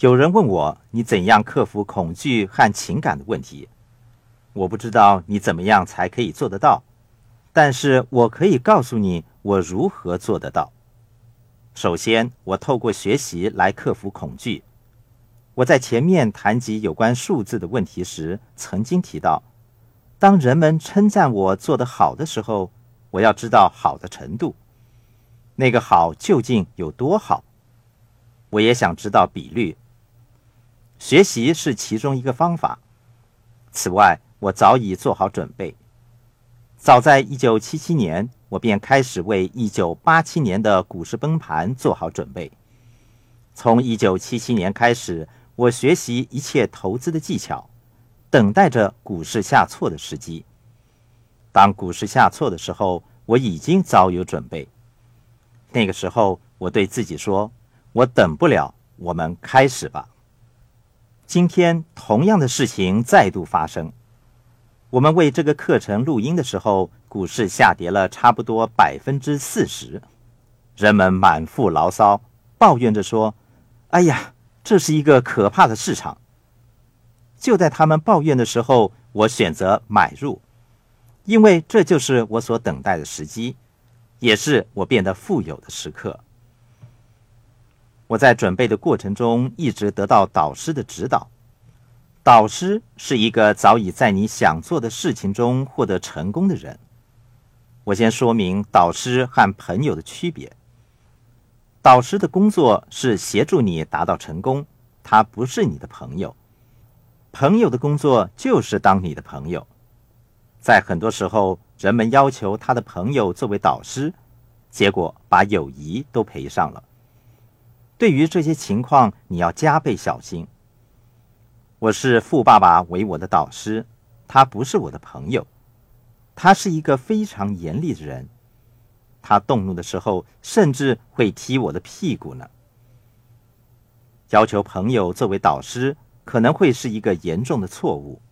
有人问我，你怎样克服恐惧和情感的问题？我不知道你怎么样才可以做得到，但是我可以告诉你我如何做得到。首先，我透过学习来克服恐惧。我在前面谈及有关数字的问题时，曾经提到，当人们称赞我做得好的时候，我要知道好的程度，那个好究竟有多好？我也想知道比率。学习是其中一个方法。此外，我早已做好准备。早在1977年，我便开始为1987年的股市崩盘做好准备。从1977年开始，我学习一切投资的技巧，等待着股市下挫的时机。当股市下挫的时候，我已经早有准备。那个时候，我对自己说：“我等不了，我们开始吧。”今天同样的事情再度发生。我们为这个课程录音的时候，股市下跌了差不多百分之四十，人们满腹牢骚，抱怨着说：“哎呀，这是一个可怕的市场。”就在他们抱怨的时候，我选择买入，因为这就是我所等待的时机，也是我变得富有的时刻。我在准备的过程中，一直得到导师的指导。导师是一个早已在你想做的事情中获得成功的人。我先说明导师和朋友的区别。导师的工作是协助你达到成功，他不是你的朋友。朋友的工作就是当你的朋友。在很多时候，人们要求他的朋友作为导师，结果把友谊都赔上了。对于这些情况，你要加倍小心。我是富爸爸为我的导师，他不是我的朋友，他是一个非常严厉的人，他动怒的时候甚至会踢我的屁股呢。要求朋友作为导师可能会是一个严重的错误。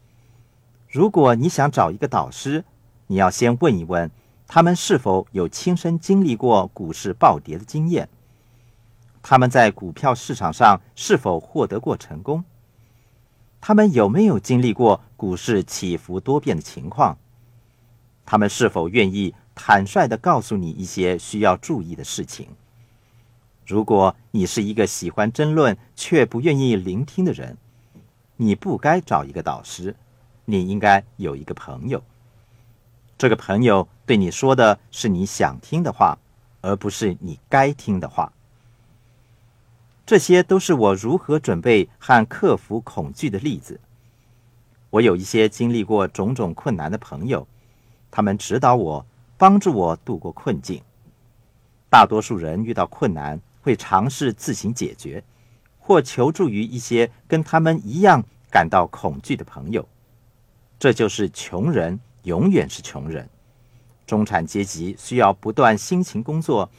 如果你想找一个导师，你要先问一问他们是否有亲身经历过股市暴跌的经验。他们在股票市场上是否获得过成功？他们有没有经历过股市起伏多变的情况？他们是否愿意坦率的告诉你一些需要注意的事情？如果你是一个喜欢争论却不愿意聆听的人，你不该找一个导师，你应该有一个朋友。这个朋友对你说的是你想听的话，而不是你该听的话。这些都是我如何准备和克服恐惧的例子。我有一些经历过种种困难的朋友，他们指导我，帮助我度过困境。大多数人遇到困难会尝试自行解决，或求助于一些跟他们一样感到恐惧的朋友。这就是穷人永远是穷人，中产阶级需要不断辛勤工作，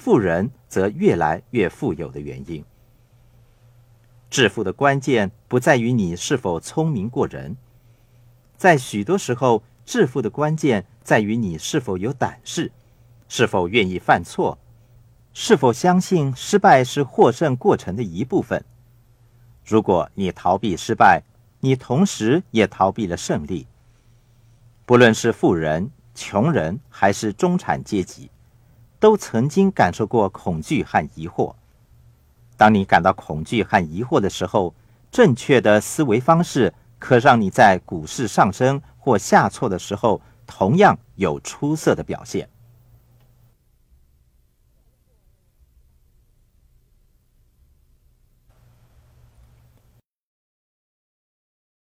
富人则越来越富有的原因。致富的关键不在于你是否聪明过人，在许多时候，致富的关键在于你是否有胆识，是否愿意犯错，是否相信失败是获胜过程的一部分。如果你逃避失败，你同时也逃避了胜利。不论是富人、穷人还是中产阶级，都曾经感受过恐惧和疑惑。当你感到恐惧和疑惑的时候，正确的思维方式可让你在股市上升或下挫的时候同样有出色的表现。